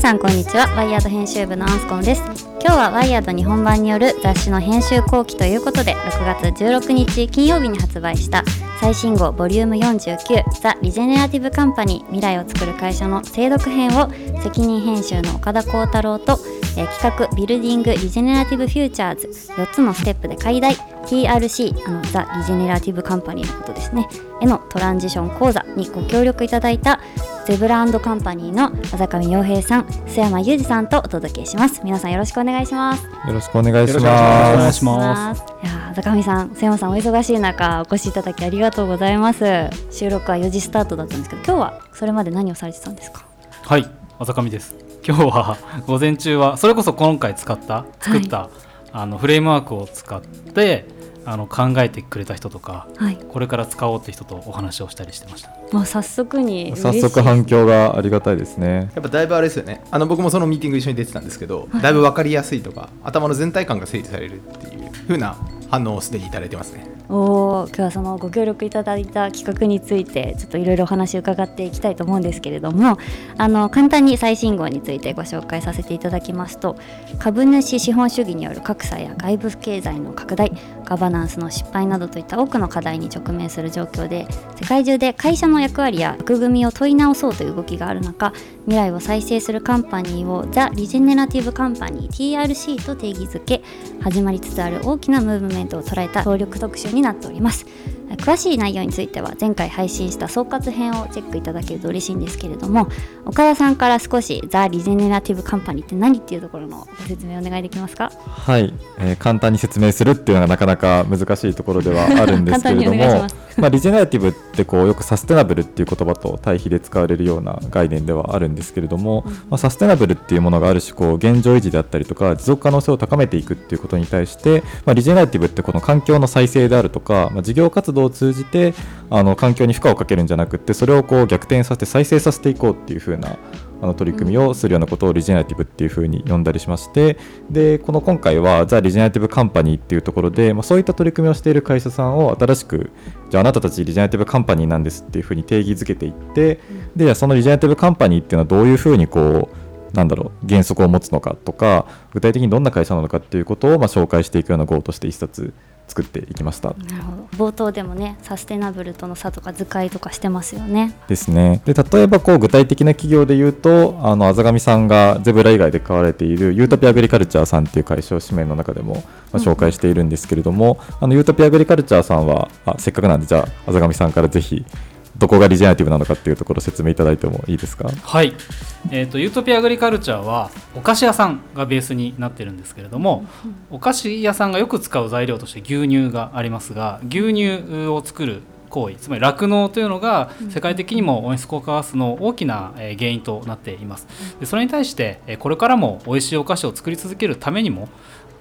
さんこんにちは。ワイヤード編集部のアンスコムです。今日はワイヤード日本版による雑誌の編集後記ということで6月16日金曜日に発売した最新号ボリューム49 The Regenerative Company 未来を作る会社の精読編を責任編集の岡田幸太郎とえ企画 Building Regenerative Futures 4つのステップで解題 TRC あの The Regenerative Company のことですね。へのトランジション講座にご協力いただいたゼブラカンパニーの浅上洋平さん須山裕二さんとお届けします。皆さんよろしくお願いします。よろしくお願いしよろしくお願ます。いします。いやー浅上さん須山さんお忙しい中お越しいただきありがとうございます。収録は4時スタートだったんですけど今日はそれまで何をされてたんですか？はい、あざかみです。今日は午前中はそれこそ今回使った作った、あのフレームワークを使ってあの考えてくれた人とか、はい。これから使おうって人とお話をしたりしてました。もう早速に早速反響がありがたいですね。やっぱだいぶあれですよね。あの僕もそのミーティング一緒に出てたんですけど、だいぶ分かりやすいとか頭の全体感が整理されるっていう風な反応をすでにいただいてますね。おー今日はそのご協力いただいた企画についてちょっといろいろお話を伺っていきたいと思うんですけれどもあの簡単に最新号についてご紹介させていただきますと株主資本主義による格差や外部経済の拡大ガバナンスの失敗などといった多くの課題に直面する状況で世界中で会社の役割や枠組みを問い直そうという動きがある中未来を再生するカンパニーをザ・リジェネラティブ・カンパニー TRC と定義づけ始まりつつある大きなムーブメントを捉えた総力特集になっております。詳しい内容については前回配信した総括編をチェックいただけると嬉しいんですけれども岡田さんから少しザ・リジェネラティブ・カンパニーって何っていうところのご説明お願いできますか？はい、えー簡単に説明するっていうのがなかなか難しいところではあるんですけれどもまあリジェネラティブってこうよくサステナブルっていう言葉と対比で使われるような概念ではあるんですけれども、まあ、サステナブルっていうものがある種こう現状維持であったりとか持続可能性を高めていくっていうことに対して、まあ、リジェネラティブってこの環境の再生であるとか、まあ、事業活動を通じてあの環境に負荷をかけるんじゃなくってそれをこう逆転させて再生させていこうっていう風なあの取り組みをするようなことをリジェネラティブっていう風に呼んだりしましてでこの今回はザ・リジェネラティブカンパニーっていうところで、まあ、そういった取り組みをしている会社さんを新しくじゃああなたたちリジェネラティブカンパニーなんですっていう風に定義づけていってでじゃあそのリジェネラティブカンパニーっていうのはどういう風にこうなんだろう原則を持つのかとか具体的にどんな会社なのかっていうことをまあ紹介していくような号として一冊作っていきました。なるほど冒頭でもねサステナブルとの差とか図解とかしてますよねですね。で例えばこう具体的な企業で言うとあのあざがみさんがゼブラ以外で買われているユートピアグリカルチャーさんっていう会社を紙面の中でも、まあ、紹介しているんですけれども、あのユートピアグリカルチャーさんはあせっかくなんでじゃああざがみさんからぜひどこがリジェネラティブなのかっていうところを説明いただいてもいいですか？はい、えー、とユートピアアグリカルチャーはお菓子屋さんがベースになってるんですけれども、お菓子屋さんがよく使う材料として牛乳がありますが牛乳を作る行為つまり酪農というのが世界的にも温室効果ガスの大きな原因となっていますでそれに対してこれからも美味しいお菓子を作り続けるためにも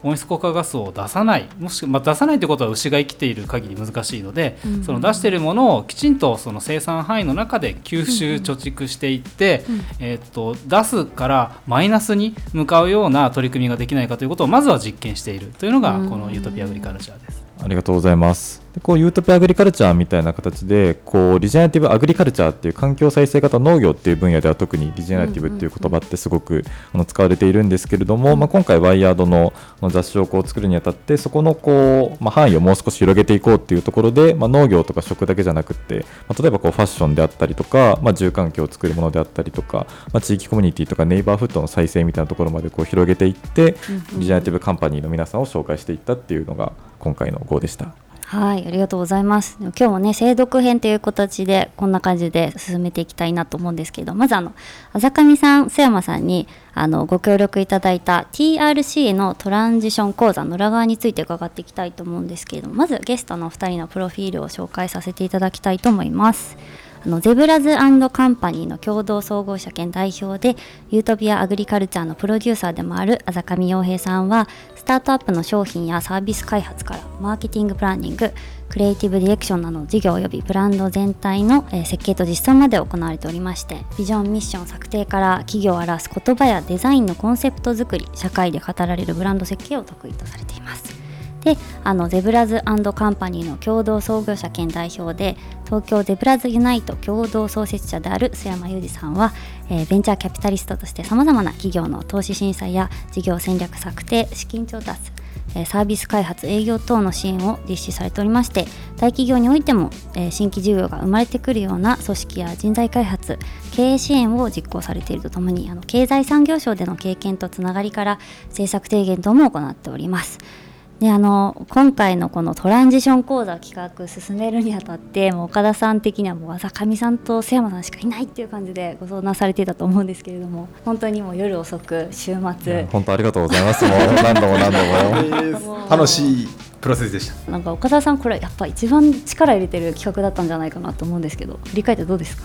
温室効果ガスを出さないもしくは、まあ、出さないということは牛が生きている限り難しいので、うん。その出しているものをきちんとその生産範囲の中で吸収貯蓄していって、えーっと出すからマイナスに向かうような取り組みができないかということをまずは実験しているというのがうん。このユートピアアグリカルチャーです。ありがとうございます。でこうユートピアアグリカルチャーみたいな形でこうリジェネラティブアグリカルチャーっていう環境再生型農業っていう分野では特にリジェネラティブっていう言葉ってすごくあの使われているんですけれども、まあ、今回ワイヤードの雑誌をこう作るにあたってそこのこう、まあ、範囲をもう少し広げていこうっていうところで、まあ、農業とか食だけじゃなくって、まあ、例えばこうファッションであったりとか、まあ、住環境を作るものであったりとか、まあ、地域コミュニティとかネイバーフットの再生みたいなところまでこう広げていって、リジェネラティブカンパニーの皆さんを紹介していったっていうのが今回の号でした。はい、ありがとうございます。今日もね、精読編という形で、こんな感じで進めていきたいなと思うんですけど、まずあの、あざかみさん、須山さんに、あの、ご協力いただいた TRC のトランジション講座の裏側について伺っていきたいと思うんですけれども、まずゲストのお二人のプロフィールを紹介させていただきたいと思います。あのゼブラズカンパニーの共同総合者兼代表でユートピアアグリカルチャーのプロデューサーでもあるあざかみ洋平さんはスタートアップの商品やサービス開発からマーケティングプランニングクリエイティブディレクションなどの事業及びブランド全体の、設計と実装まで行われておりましてビジョンミッション策定から企業を表す言葉やデザインのコンセプト作り社会で語られるブランド設計を得意とされています。であのゼブラズカンパニーの共同創業者兼代表で東京ゼブラズユナイト共同創設者である須山裕二さんは、えー、ベンチャーキャピタリストとしてさまざまな企業の投資審査や事業戦略策定資金調達サービス開発営業等の支援を実施されておりまして大企業においても新規事業が生まれてくるような組織や人材開発経営支援を実行されているとともにあの経済産業省での経験とつながりから政策提言等も行っております。であの今回のこのトランジション講座企画進めるにあたってもう岡田さん的にはもう浅上さんと瀬山さんしかいないっていう感じでご相談されていたと思うんですけれども本当にもう夜遅く 週末。本当ありがとうございますもう何度も何度も楽しいプロセスでした。なんか岡田さんこれやっぱ一番力入れてる企画だったんじゃないかなと思うんですけど振り返ってどうですか？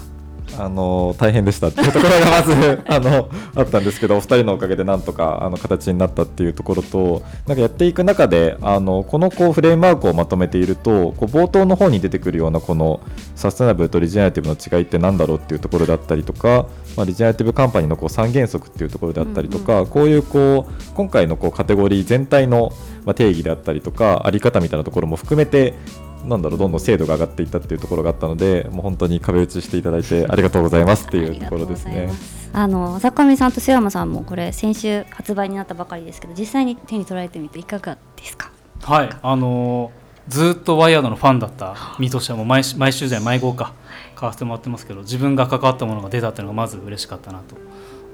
あの大変でしたっていうところがまずあのあったんですけどお二人のおかげでなんとかあの形になったっていうところとなんかやっていく中であのこのこうフレームワークをまとめているとこう冒頭の方に出てくるようなこのサステナブルとリジェネラティブの違いって何だろうっていうところだったりとか、まあ、リジェネラティブカンパニーのこう三原則っていうところであったりとか、うんうん、こういうこう今回のこうカテゴリー全体の定義であったりとかあり方みたいなところも含めてなんだろうどんどん精度が上がっていったっていうところがあったのでもう本当に壁打ちしていただいてありがとうございますっていうところですね。あの坂上さんと瀬山さんもこれ先週発売になったばかりですけど実際に手に取られてみていかがですか？はいあのずっとワイヤードのファンだった身としてはもう毎毎週じゃ毎号か買わせてもらってますけど自分が関わったものが出たっていうのがまず嬉しかったなと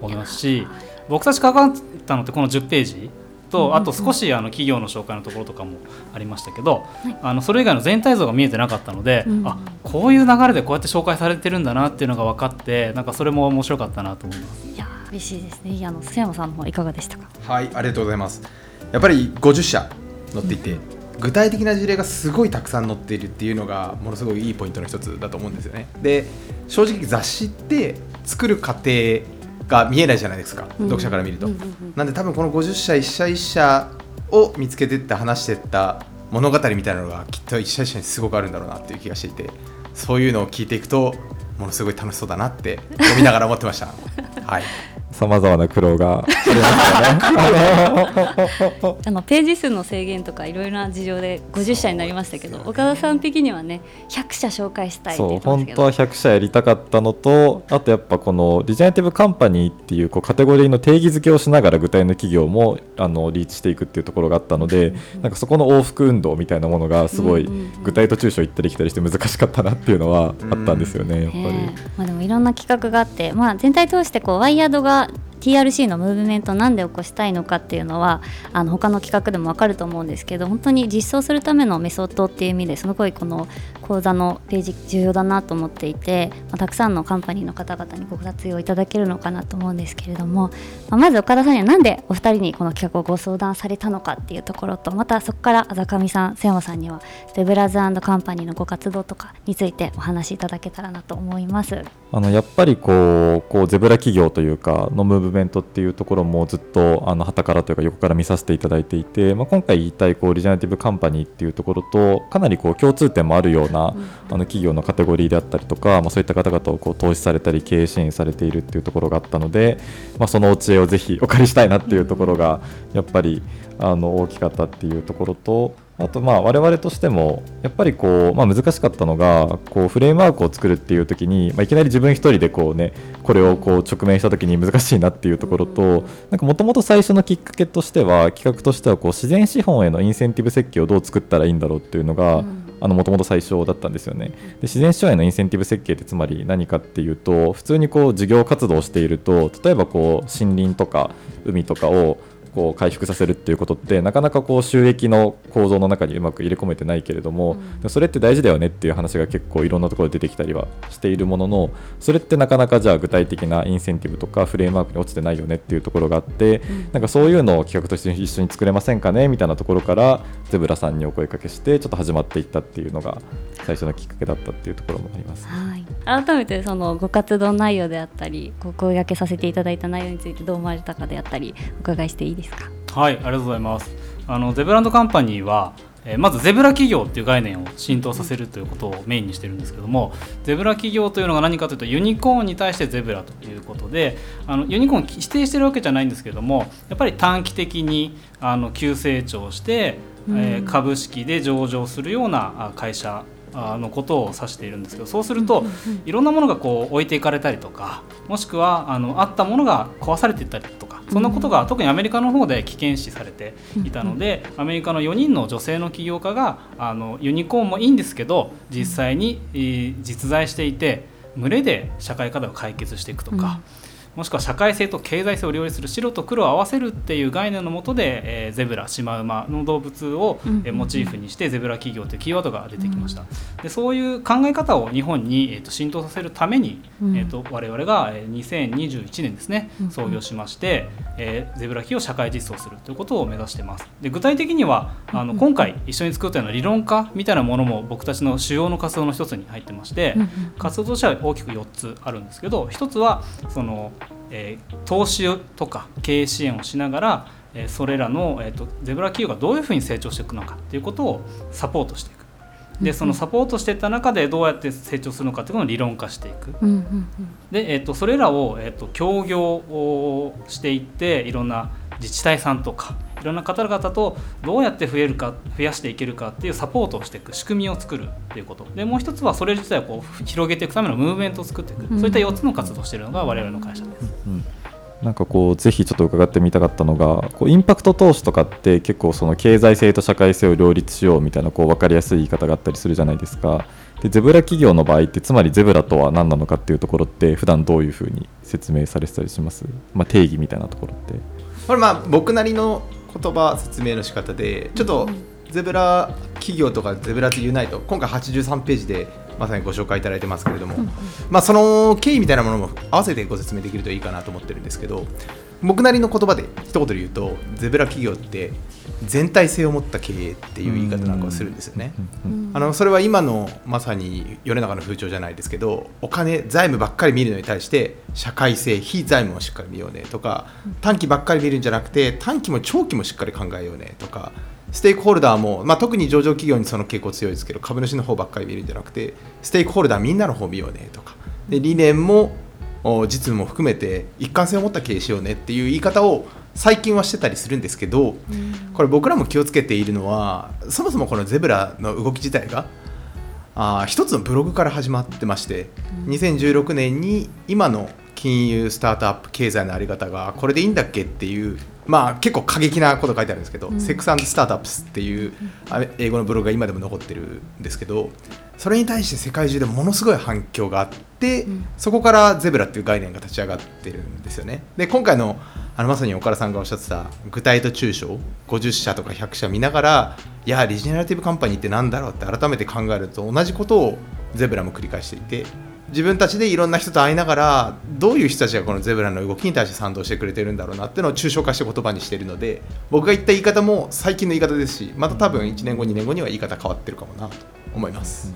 思いますし僕たち関わったのってこの10ページとあと少しあの企業の紹介のところとかもありましたけど、あのそれ以外の全体像が見えてなかったので、あこういう流れでこうやって紹介されてるんだなっていうのが分かってなんかそれも面白かったなと思います。いや嬉しいですね。あの須山さんはいかがでしたか？はいありがとうございます。やっぱり50社載っていて、具体的な事例がすごいたくさん載っているっていうのがものすごいいいポイントの一つだと思うんですよね。で正直雑誌って作る過程が見えないじゃないですか、うん、読者から見ると、うんうんうん、なんで多分この50社一社一社を見つけてって話してった物語みたいなのがきっと一社一社にすごくあるんだろうなっていう気がしていてそういうのを聞いていくとものすごい楽しそうだなって読みながら思ってました。はいさまざまな苦労がありね。あのページ数の制限とかいろいろな事情で50社になりましたけど岡田さん的にはね100社紹介したいそう本当は100社やりたかったのとあとやっぱこのリジェネティブカンパニーっていうこうカテゴリーの定義づけをしながら具体の企業もあのリーチしていくっていうところがあったので、なんかそこの往復運動みたいなものがすごい具体と抽象行ったり来たりして難しかったなっていうのはあったんですよね、やっぱり。まあ、でもいろんな企画があって、まあ、全体通してこうワイヤードが that. TRC のムーブメントを何で起こしたいのかっていうのはあの他の企画でも分かると思うんですけど本当に実装するためのメソッドっていう意味ですごいこの講座のページ重要だなと思っていて、まあ、たくさんのカンパニーの方々にご活用いただけるのかなと思うんですけれども、まあ、まず岡田さんには何でお二人にこの企画をご相談されたのかっていうところとまたそこからあざかみさん瀬山さんにはゼブラズカンパニーのご活動とかについてお話しいただけたらなと思います。あのやっぱりこうこうゼブラ企業というかのムーブメントっていうところもずっとあの旗からというか横から見させていただいていて、まあ、今回言いたいこうリジェネティブカンパニーっていうところとかなりこう共通点もあるような、あの企業のカテゴリーであったりとか、まあ、そういった方々をこう投資されたり経営支援されているっていうところがあったので、まあ、そのお知恵をぜひお借りしたいなっていうところがやっぱりあの大きかったっていうところと。あとまあ我々としてもやっぱりこう、まあ、難しかったのがこうフレームワークを作るっていう時に、まあ、いきなり自分一人でこう、ね、これをこう直面した時に難しいなっていうところともともと最初のきっかけとしては企画としてはこう自然資本へのインセンティブ設計をどう作ったらいいんだろうっていうのがもともと最初だったんですよね。で自然資本へのインセンティブ設計ってつまり何かっていうと普通にこう事業活動をしていると例えばこう森林とか海とかをこう回復させるっていうことってなかなかこう収益の構造の中にうまく入れ込めてないけれども、うん、それって大事だよねっていう話が結構いろんなところで出てきたりはしているもののそれってなかなかじゃあ具体的なインセンティブとかフレームワークに落ちてないよねっていうところがあって、うん、なんかそういうのを企画として一緒に作れませんかねみたいなところからゼブラさんにお声かけしてちょっと始まっていったっていうのが最初のきっかけだったっていうところもあります。はい、改めてそのご活動内容であったりお声がけさせていただいた内容についてどう思われたかであったりお伺いしていいですか？はいありがとうございますあのゼブランドカンパニーはえまずゼブラ企業っていう概念を浸透させるということをメインにしてるんですけどもゼブラ企業というのが何かというとユニコーンに対してゼブラということであのユニコーン否定してるわけじゃないんですけどもやっぱり短期的にあの急成長してえー、株式で上場するような会社のことを指しているんですけどそうするといろんなものがこう置いていかれたりとかもしくはあのあったものが壊されていったりとかそんなことが特にアメリカの方で危険視されていたのでアメリカの4人の女性の起業家があのユニコーンもいいんですけど実際に実在していて群れで社会課題を解決していくとか。うんもしくは社会性と経済性を両立する白と黒を合わせるっていう概念のもとで、えー、ゼブラシマウマの動物を、えー、モチーフにしてゼブラ企業というキーワードが出てきました、でそういう考え方を日本に、えーと、浸透させるために、えーと、我々が2021年ですね創業しまして、えー、ゼブラ機を社会実装するということを目指してます。で具体的にはあの今回一緒に作ったような理論家みたいなものも僕たちの主要の活動の一つに入ってまして、活動としては大きく4つあるんですけど1つはそのえー、投資とか経営支援をしながら、えー、それらの、えーと、ゼブラ企業がどういうふうに成長していくのかということをサポートしていく。でそのサポートしていった中でどうやって成長するのかというのを理論化していく、で、えーと、それらを、えーと、と協業をしていっていろんな自治体さんとかいろんな方々とどうやって増えるか増やしていけるかっていうサポートをしていく仕組みを作るっていうこと。でもう一つはそれ自体をこう広げていくためのムーブメントを作っていく、うん、そういった4つの活動をしているのが我々の会社です。うん。なんかこうぜひちょっと伺ってみたかったのがこうインパクト投資とかって結構その経済性と社会性を両立しようみたいなこう分かりやすい言い方があったりするじゃないですか。でゼブラ企業の場合ってつまりゼブラとは何なのかっていうところって普段どういうふうに説明されてたりします、まあ、定義みたいなところって。これまあ僕なりの言葉説明の仕方でちょっとゼブラ企業とかゼブラズユナイト今回83ページでまさにご紹介いただいてますけれども、まあ、その経緯みたいなものも合わせてご説明できるといいかなと思ってるんですけど僕なりの言葉で一言で言うとゼブラ企業って全体性を持った経営っていう言い方なんかをするんですよね。あのそれは今のまさに世の中の風潮じゃないですけどお金財務ばっかり見るのに対して社会性非財務をしっかり見ようねとか短期ばっかり見るんじゃなくて短期も長期もしっかり考えようねとかステークホルダーも、まあ、特に上場企業にその傾向強いですけど株主の方ばっかり見るんじゃなくてステークホルダーみんなの方見ようねとかで理念も実務も含めて一貫性を持った経営しようねっていう言い方を最近はしてたりするんですけど、これ僕らも気をつけているのはそもそもこのゼブラの動き自体があ一つのブログから始まってまして、2016年に今の金融スタートアップ経済の在り方がこれでいいんだっけっていうまあ結構過激なこと書いてあるんですけど、うん、セックススタートアップスっていう英語のブログが今でも残ってるんですけどそれに対して世界中でものすごい反響があって、うん、そこからゼブラっていう概念が立ち上がってるんですよね。で今回のあのまさに岡田さんがおっしゃってた具体と抽象50社とか100社見ながらいやリジェネラティブカンパニーって何だろうって改めて考えると同じことをゼブラも繰り返していて自分たちでいろんな人と会いながらどういう人たちがこのゼブラの動きに対して賛同してくれてるんだろうなっていうのを抽象化して言葉にしているので僕が言った言い方も最近の言い方ですしまた多分1年後2年後には言い方変わってるかもなと思います。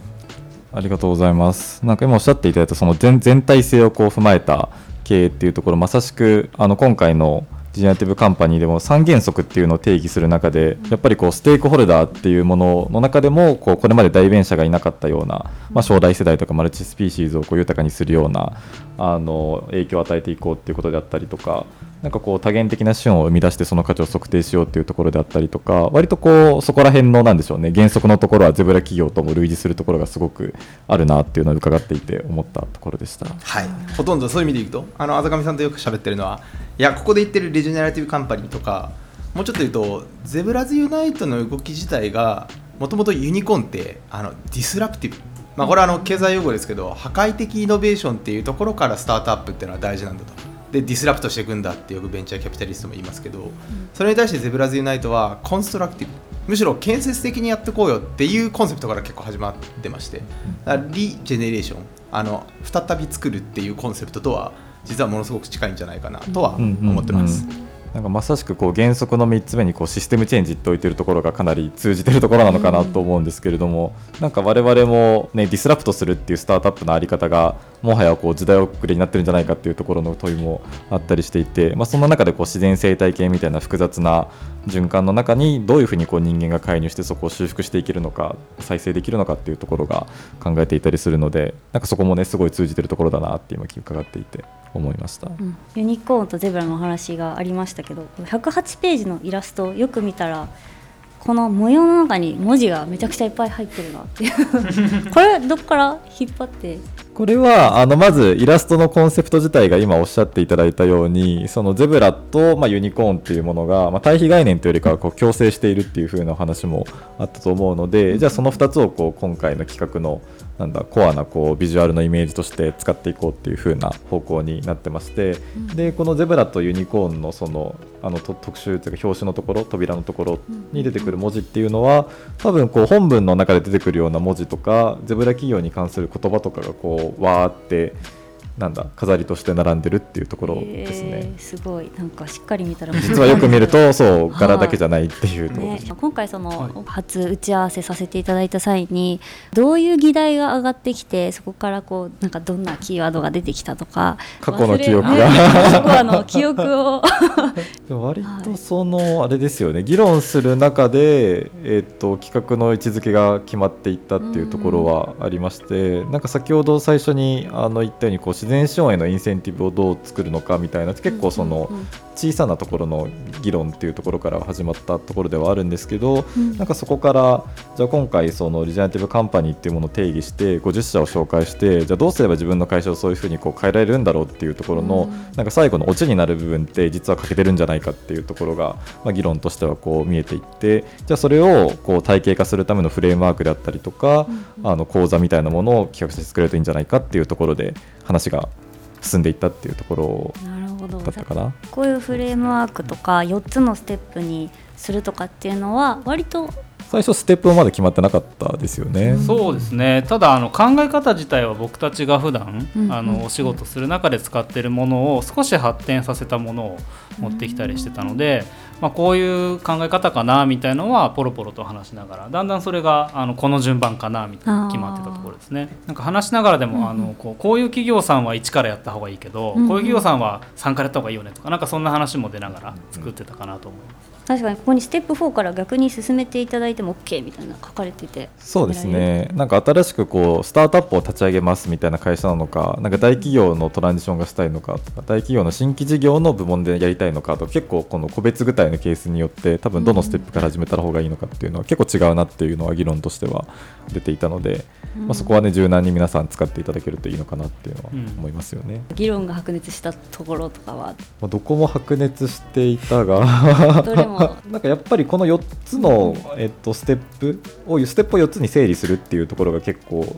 ありがとうございます。なんか今おっしゃっていただいたその全全体性をこう踏まえた経営っていうところまさしくあの今回のジェネラティブカンパニーでも3原則っていうのを定義する中でやっぱりこうステークホルダーっていうものの中でもこうこれまで代弁者がいなかったような、まあ、将来世代とかマルチスピーシーズをこう豊かにするようなあの影響を与えていこうっていうことであったりとかなんかこう多元的な資本を生み出してその価値を測定しようっていうところであったりとか割とこうそこら辺のなんでしょうね原則のところはゼブラ企業とも類似するところがすごくあるなっていうのを伺っていて思ったところでした。はい。ほとんどそういう意味でいくとあのあざかみさんとよく喋ってるのはいやここで言ってる Regenerative Company とかもうちょっと言うと Zebras Unite の動き自体がもともとユニコーンってあの disruptive まあ、これはあの経済用語ですけど破壊的イノベーションっていうところからスタートアップっていうのは大事なんだと。で disrupt していくんだってよくベンチャーキャピタリストも言いますけど、うん、それに対して Zebras Unite は constructive。むしろ建設的にやっていこうよっていうコンセプトから結構始まってまして、うん、リジェネレーション。あの再び作るっていうコンセプトとは実はものすごく近いんじゃないかなとは思ってます。うんうん。うんなんかまさしくこう原則の3つ目にこうシステムチェンジって置いてるところがかなり通じてるところなのかなと思うんですけれども、うん、なんか我々も、ね、ディスラプトするっていうスタートアップのあり方がもはやこう時代遅れになってるんじゃないかっていうところの問いもあったりしていて、まあ、そんな中でこう自然生態系みたいな複雑な循環の中にどういうふうにこう人間が介入してそこを修復していけるのか再生できるのかっていうところが考えていたりするのでなんかそこもねすごい通じてるところだなって今伺っていて思いました、うん、ユニコーンとゼブラの話がありましたけど108ページのイラストよく見たらこの模様の中に文字がめちゃくちゃいっぱい入ってるなっていう。これどっから引っ張って？これはあのまずイラストのコンセプト自体が今おっしゃっていただいたようにそのゼブラと、まあ、ユニコーンっていうものが、まあ、対比概念というよりかはこう共生しているっていう風な話もあったと思うのでじゃあその2つをこう今回の企画のなんだコアなこうビジュアルのイメージとして使っていこうっていう風な方向になってまして、でこのゼブラとユニコーンのそのあのと特集というか表紙のところ扉のところに出てくる文字っていうのは多分こう本文の中で出てくるような文字とかゼブラ企業に関する言葉とかがこうわーってなんだ飾りとして並んでるっていうところですね。えーすごい。なんかしっかり見たら実はよく見ると そう柄だけじゃないっていうところねです、、今回その、はい。初打ち合わせさせていただいた際にどういう議題が上がってきてそこからこうなんかどんなキーワードが出てきたとか過去の記憶が。過去あの記憶を。割とそのあれですよね。議論する中で、えー、と企画の位置づけが決まっていったっていうところはありまして、なんか先ほど最初にあの言ったようにこう自然資本へのインセンティブをどう作るのかみたいな結構その小さなところの議論っていうところから始まったところではあるんですけど、うん。なんかそこからじゃあ今回そのリジェネラティブカンパニーっていうものを定義して50社を紹介してじゃあどうすれば自分の会社をそういうふうにこう変えられるんだろうっていうところの、うん。なんか最後のオチになる部分って実は欠けてるんじゃないかっていうところが、まあ、議論としてはこう見えていってじゃあそれをこう体系化するためのフレームワークであったりとか、あの講座みたいなものを企画して作れるといいんじゃないかっていうところで話が進んでいったっていうところなるほどだったかな。こういうフレームワークとか4つのステップにするとかっていうのは割と最初ステップはまだ決まってなかったですよね。そうですねただあの考え方自体は僕たちが普段、うんあのお仕事する中で使ってるものを少し発展させたものを持ってきたりしてたので、まあ、こういう考え方かなみたいのはポロポロと話しながらだんだんそれがあのこの順番かなみたいな決まってたところですね。なんか話しながらでも、あのこうこういう企業さんは1からやった方がいいけど、うんうん。こういう企業さんは3からやった方がいいよねとかなんかそんな話も出ながら作ってたかなと思います。確かにここにステップ4から逆に進めていただいても OK みたいな書かれててそうですね。なんか新しくこうスタートアップを立ち上げますみたいな会社なのかなんか大企業のトランジションがしたいのかとか大企業の新規事業の部門でやりたいのかとか結構この個別具体のケースによって多分どのステップから始めた方がいいのかっていうのは結構違うなっていうのは議論としては出ていたので、まあ、そこはね柔軟に皆さん使っていただけるといいのかなっていうのは思いますよね。議論が白熱したところとかは。まあ、どこも白熱していたがどれも なんかやっぱりこの4つの、えっと、ステップをステップを4つに整理するっていうところが結構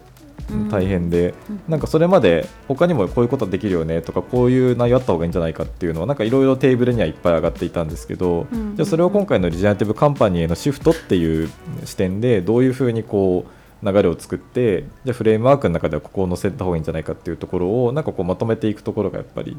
うん。大変で、うん。なんかそれまで他にもこういうことできるよねとかこういう内容あった方がいいんじゃないかっていうのはなんかいろいろテーブルにはいっぱい上がっていたんですけど、うん。じゃあそれを今回のリジェネラティブカンパニーへのシフトっていう視点でどういうふうにこう流れを作ってじゃあフレームワークの中ではここを載せた方がいいんじゃないかっていうところをなんかこうまとめていくところがやっぱり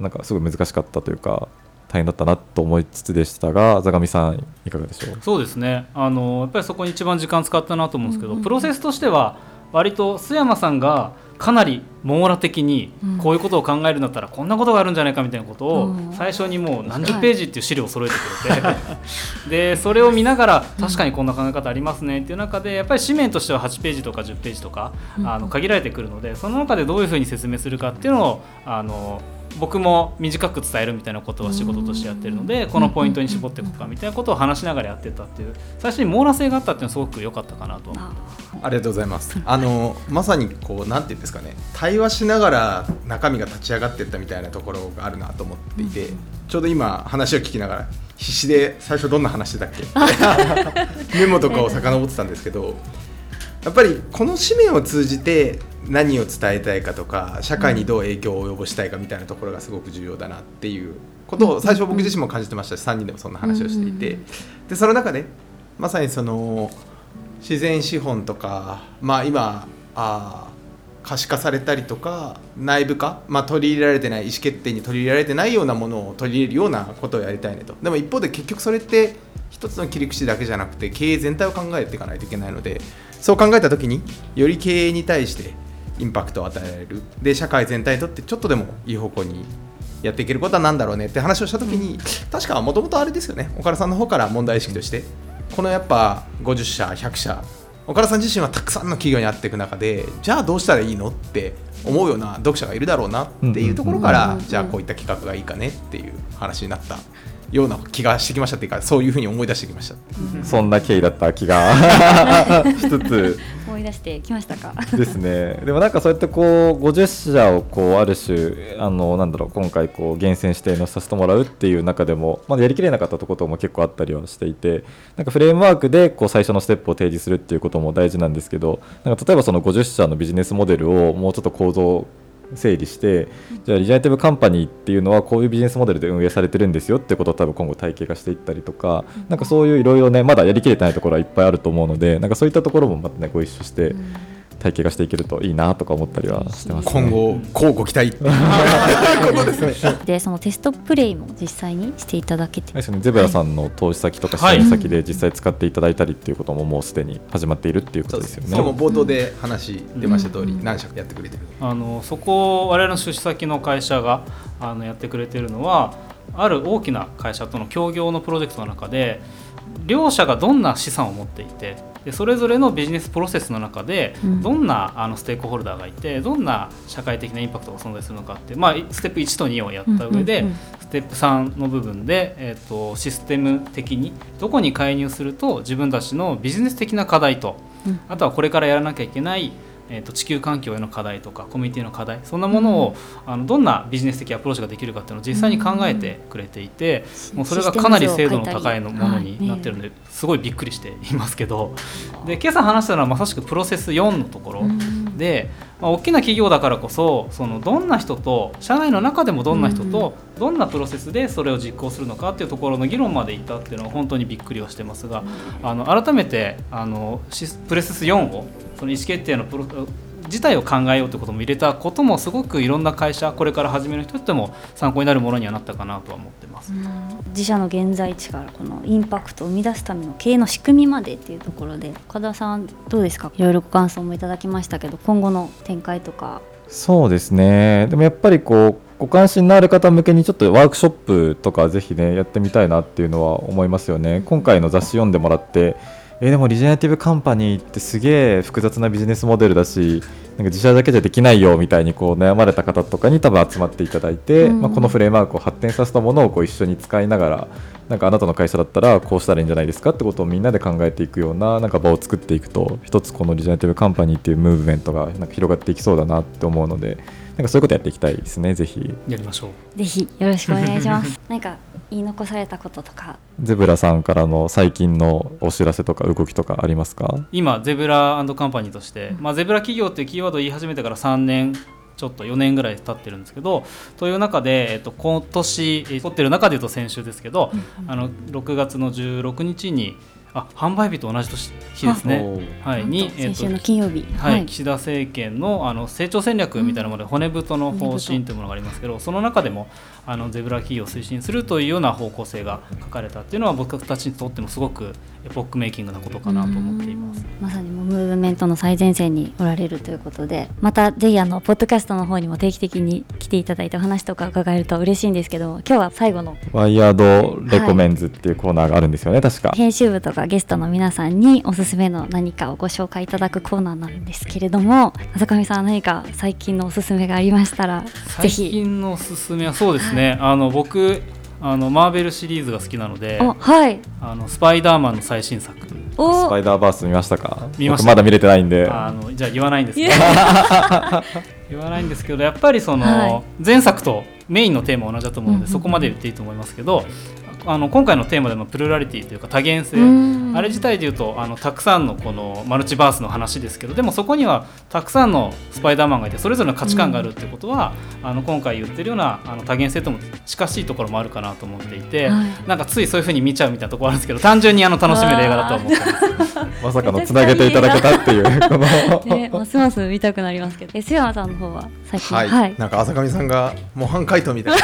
なんかすごい難しかったというか大変だったなと思いつつでしたが座上さんいかがでしょう？そうですね。あのやっぱりそこに一番時間使ったなと思うんですけど、うん。うんプロセスとしては割と須山さんがかなり網羅的にうん。こういうことを考えるんだったらこんなことがあるんじゃないかみたいなことをうん。最初にもう何十ページっていう資料を揃えてくれて でそれを見ながら確かにこんな考え方ありますねっていう中でやっぱり紙面としては8ページとか10ページとかあの限られてくるのでその中でどういうふうに説明するかっていうのをあの僕も短く伝えるみたいなことは仕事としてやってるのでこのポイントに絞っていこうかみたいなことを話しながらやってたっていう最初に網羅性があったっていうのはすごく良かったかなと。あありがとうございます。あのまさにこうなんていうんですかね、対話しながら中身が立ち上がっていったみたいなところがあるなと思っていて、ちょうど今話を聞きながら必死で最初どんな話だっけ？メモとかを遡ってたんですけど、やっぱりこの紙面を通じて何を伝えたいかとか社会にどう影響を及ぼしたいかみたいなところがすごく重要だなっていうことを最初僕自身も感じてましたし3人でもそんな話をしていて。でその中でまさにその自然資本とかまあ今あー可視化されたりとか内部化、まあ、取り入れられてない意思決定に取り入れられてないようなものを取り入れるようなことをやりたいねと。でも一方で結局それって一つの切り口だけじゃなくて経営全体を考えていかないといけないのでそう考えた時により経営に対してインパクトを与えられる。で社会全体にとってちょっとでもいい方向にやっていけることは何だろうねって話をした時に確かもともとあれですよね。岡田さんの方から問題意識としてこのやっぱ50社100社岡田さん自身はたくさんの企業に会っていく中でじゃあどうしたらいいのって思うような読者がいるだろうなっていうところからうんじゃあこういった企画がいいかねっていう話になったような気がしてきましたっていうかそういうふうに思い出してきましたそんな経緯だった気が。しつ。つ思い出してきましたか？ですね。でもなんかそうやってこう50社をこうある種あのなんだろう今回こう厳選して載させてもらうっていう中でもまだやりきれなかったところも結構あったりはしていてなんかフレームワークでこう最初のステップを提示するっていうことも大事なんですけどなんか例えばその50社のビジネスモデルをもうちょっと構造整理してじゃあリジェネティブカンパニーっていうのはこういうビジネスモデルで運営されてるんですよってことを多分今後体系化していったりとかなんかそういういろいろねまだやりきれてないところはいっぱいあると思うのでなんかそういったところもまたねご一緒して体系化していけるといいなとか思ったりはしてます、ね、今後こうご期待っていう。こ とですねでそのテストプレイも実際にしていただけて。ですね。ゼブラさんの投資先とか支援先で実際使っていただいたりっていうことももうすでに始まっているっていうことですよね。今日も冒頭で話出ました通り、何社かやってくれてる。あのそこ我々の出資先の会社があのやってくれてるのはある大きな会社との協業のプロジェクトの中で両者がどんな資産を持っていてでそれぞれのビジネスプロセスの中でどんなあのステークホルダーがいてどんな社会的なインパクトが存在するのかって、まあ、ステップ1と2をやった上で、ステップ3の部分で、えー、とシステム的にどこに介入すると自分たちのビジネス的な課題と、あとはこれからやらなきゃいけないえーと、地球環境への課題とかコミュニティの課題そんなものを、うん、あのどんなビジネス的アプローチができるかっていうのを実際に考えてくれていて、うん、もうそれがかなり精度の高いのものになってるので、すごいびっくりしていますけど。で今朝話したのはまさしくプロセス4のところで、まあ、大きな企業だからこそそのどんな人と社内の中でもどんな人とどんなプロセスでそれを実行するのかっていうところの議論までいったっていうのは本当にびっくりはしてますがあの改めてあのプレセス4をその意思決定のプロ自体を考えようということも入れたこともすごくいろんな会社これから始める人っても参考になるものにはなったかなとは思ってます。自社の現在地からこのインパクトを生み出すための経営の仕組みまでっていうところで岡田さんどうですか？いろいろご感想もいただきましたけど今後の展開とか。そうですね。でもやっぱりこうご関心のある方向けにちょっとワークショップとかぜひねやってみたいなっていうのは思いますよね。今回の雑誌読んでもらってえー、でもリジェネティブカンパニーってすげえ複雑なビジネスモデルだしなんか自社だけじゃできないよみたいにこう悩まれた方とかに多分集まっていただいて、うん、まあ、このフレームワークを発展させたものをこう一緒に使いながらなんかあなたの会社だったらこうしたらいいんじゃないですかってことをみんなで考えていくようななんか場を作っていくと一つこのリジェネティブカンパニーっていうムーブメントがなんか広がっていきそうだなって思うのでなんかそういうことやっていきたいですねぜひ。やりましょう。ぜひよろしくお願いします。なんか言い残されたこととか。ゼブラさんからの最近のお知らせとか動きとかありますか？今ゼブラカンパニーとして、うん、まあ、ゼブラ企業っていうキーワードを言い始めてから3年ちょっと4年ぐらい経ってるんですけどという中で、えっと、今年撮ってる中でいうと先週ですけど、うん、あの6月の16日にあ販売日と同じ年日ですね、はい、に、えー、先週の金曜日、はい、岸田政権のあの成長戦略みたいなもので、骨太の方針というものがありますけど、その中でもあのゼブラ企業を推進するというような方向性が書かれたっていうのは僕たちにとってもすごくエポックメイキングなことかなと思っています。まさにムーブメントの最前線におられるということでまたぜひあのポッドキャストの方にも定期的に来ていただいてお話とか伺えると嬉しいんですけど今日は最後のワイヤードレコメンズっていうコーナーがあるんですよね、はい、確か。編集部とかゲストの皆さんにおすすめの何かをご紹介いただくコーナーなんですけれども浅上さん何か最近のおすすめがありましたら最近のおすすめはそうですね、はい、あの僕あのマーベルシリーズが好きなので、はい、あのスパイダーマンの最新作。スパイダーバース見ましたか？見ました。まだ見れてないんで。あのじゃあ言わないんですけど。言わないんですけどやっぱりその、はい、前作とメインのテーマは同じだと思うので、うんうん、そこまで言っていいと思いますけどあの今回のテーマでのプルラリティというか多元性あれ自体でいうとあのたくさんのこのマルチバースの話ですけどでもそこにはたくさんのスパイダーマンがいてそれぞれの価値観があるっていうことは、うん、あの今回言ってるようなあの多元性とも近しいところもあるかなと思っていて、はい、なんかついそういうふうに見ちゃうみたいなところあるんですけど単純にあの楽しめる映画だと思ってます。まさかのつなげていただけたっていう。こ のね、ますます見たくなりますけど。須山さんの方は最近。はい、はい、なんか浅上さんが模範解答みたいな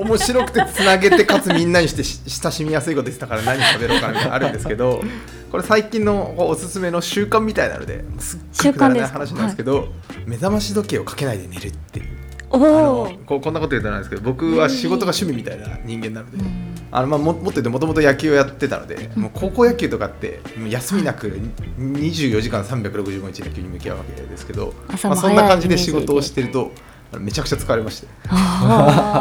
面白くてつなげてかつみんなにして親しみやすいこと言ってたから何喋ろうかなみたいなあるんですけどこれ最近のおすすめの習慣みたいなのですっごくくだらない話なんですけど、はい、目覚まし時計をかけないで寝るっていう。あのここんなこと言うとないですけど僕は仕事が趣味みたいな人間なので、あのまあももっと言ってもともと野球をやってたので、もう高校野球とかってもう休みなく24時間365日野球に向き合うわけですけど、まあ、そんな感じで。仕事をしてるとめちゃくちゃ疲れまして。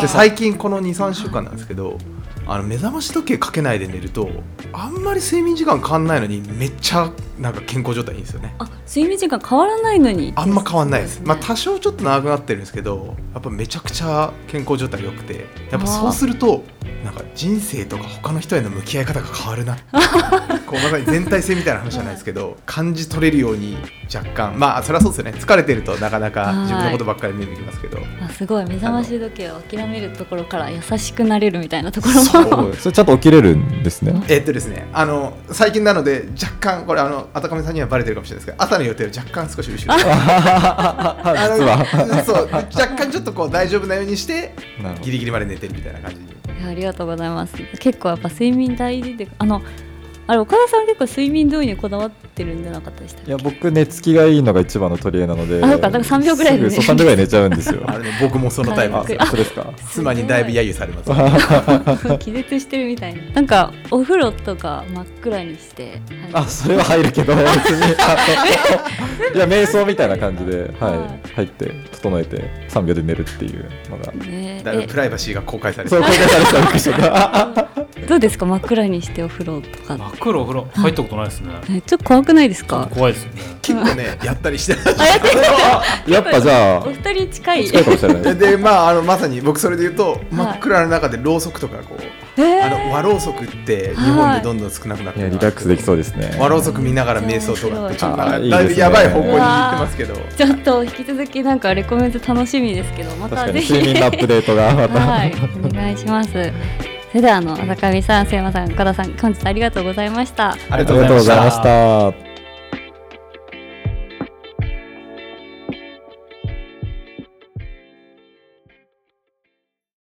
で最近この23週間なんですけどあの目覚まし時計かけないで寝るとあんまり睡眠時間変わんないのにめっちゃなんか健康状態いいんですよね。あ睡眠時間変わらないのにあんま変わんないです、まあ、ね多少ちょっと長くなってるんですけどやっぱめちゃくちゃ健康状態良くてやっぱそうするとなんか人生とか他の人への向き合い方が変わるな。こうまさに全体性みたいな話じゃないですけど感じ取れるように若干まあそれはそうですよね。疲れてるとなかなか自分のことばっかり目にきますけど。あすごい。目覚まし時計を諦めるところから優しくなれるみたいなところも。そう。それちゃんと起きれるんですね。えっとですね。あの最近なので若干これあのあたかめさんにはバレてるかもしれないですけど朝の予定を若干少し後ろにあ実は。のそう。若干ちょっとこう大丈夫なようにしてギリギリまで寝てるみたいな感じにありがとうございます。結構やっぱ睡眠大事であのあれ岡田さん結構睡眠導入にこだわってるんじゃなかったでしたっけ？いや僕寝つきがいいのが一番の取り柄なので。あそうかだから3秒ぐらいで寝るすぐそう3秒ぐらい寝ちゃうんですよ。あれね僕もそのタイプあですよ。あそうですか。妻にだいぶ揶揄されます 気絶してるみたいな。なんかお風呂とか真っ暗にしてあそれは入るけど別に。いや瞑想みたいな感じで、ははいい、入って整えて3秒で寝るっていうのが。ね。だいぶえ。プライバシーが公開されてそう公開されてたどうですか？真っ暗にしてお風呂とか。真っ黒お風呂入ったことないですね。えちょっと怖くないですか？と怖いですよね。結構ね やったりして。あやってる。やっぱじゃあお二人近い。近いかもしれない。ででまああのまさに僕それで言うと真っ暗の中でろうそくとかこうえー。あの和ろうそくって日本でどんどん少なくなっていやるリラックスできそうですね。和ろうそく見ながら瞑想とかってちょっとだいぶやばい方向に行ってますけど。ちょっと引き続きなんかレコメント楽しみですけどま確かにたぜひ。睡眠のアップデートがまた、はいお願いしますそれではあの浅上さん瀬山さん岡田さん本日ありがとうございました。ありがとうございました。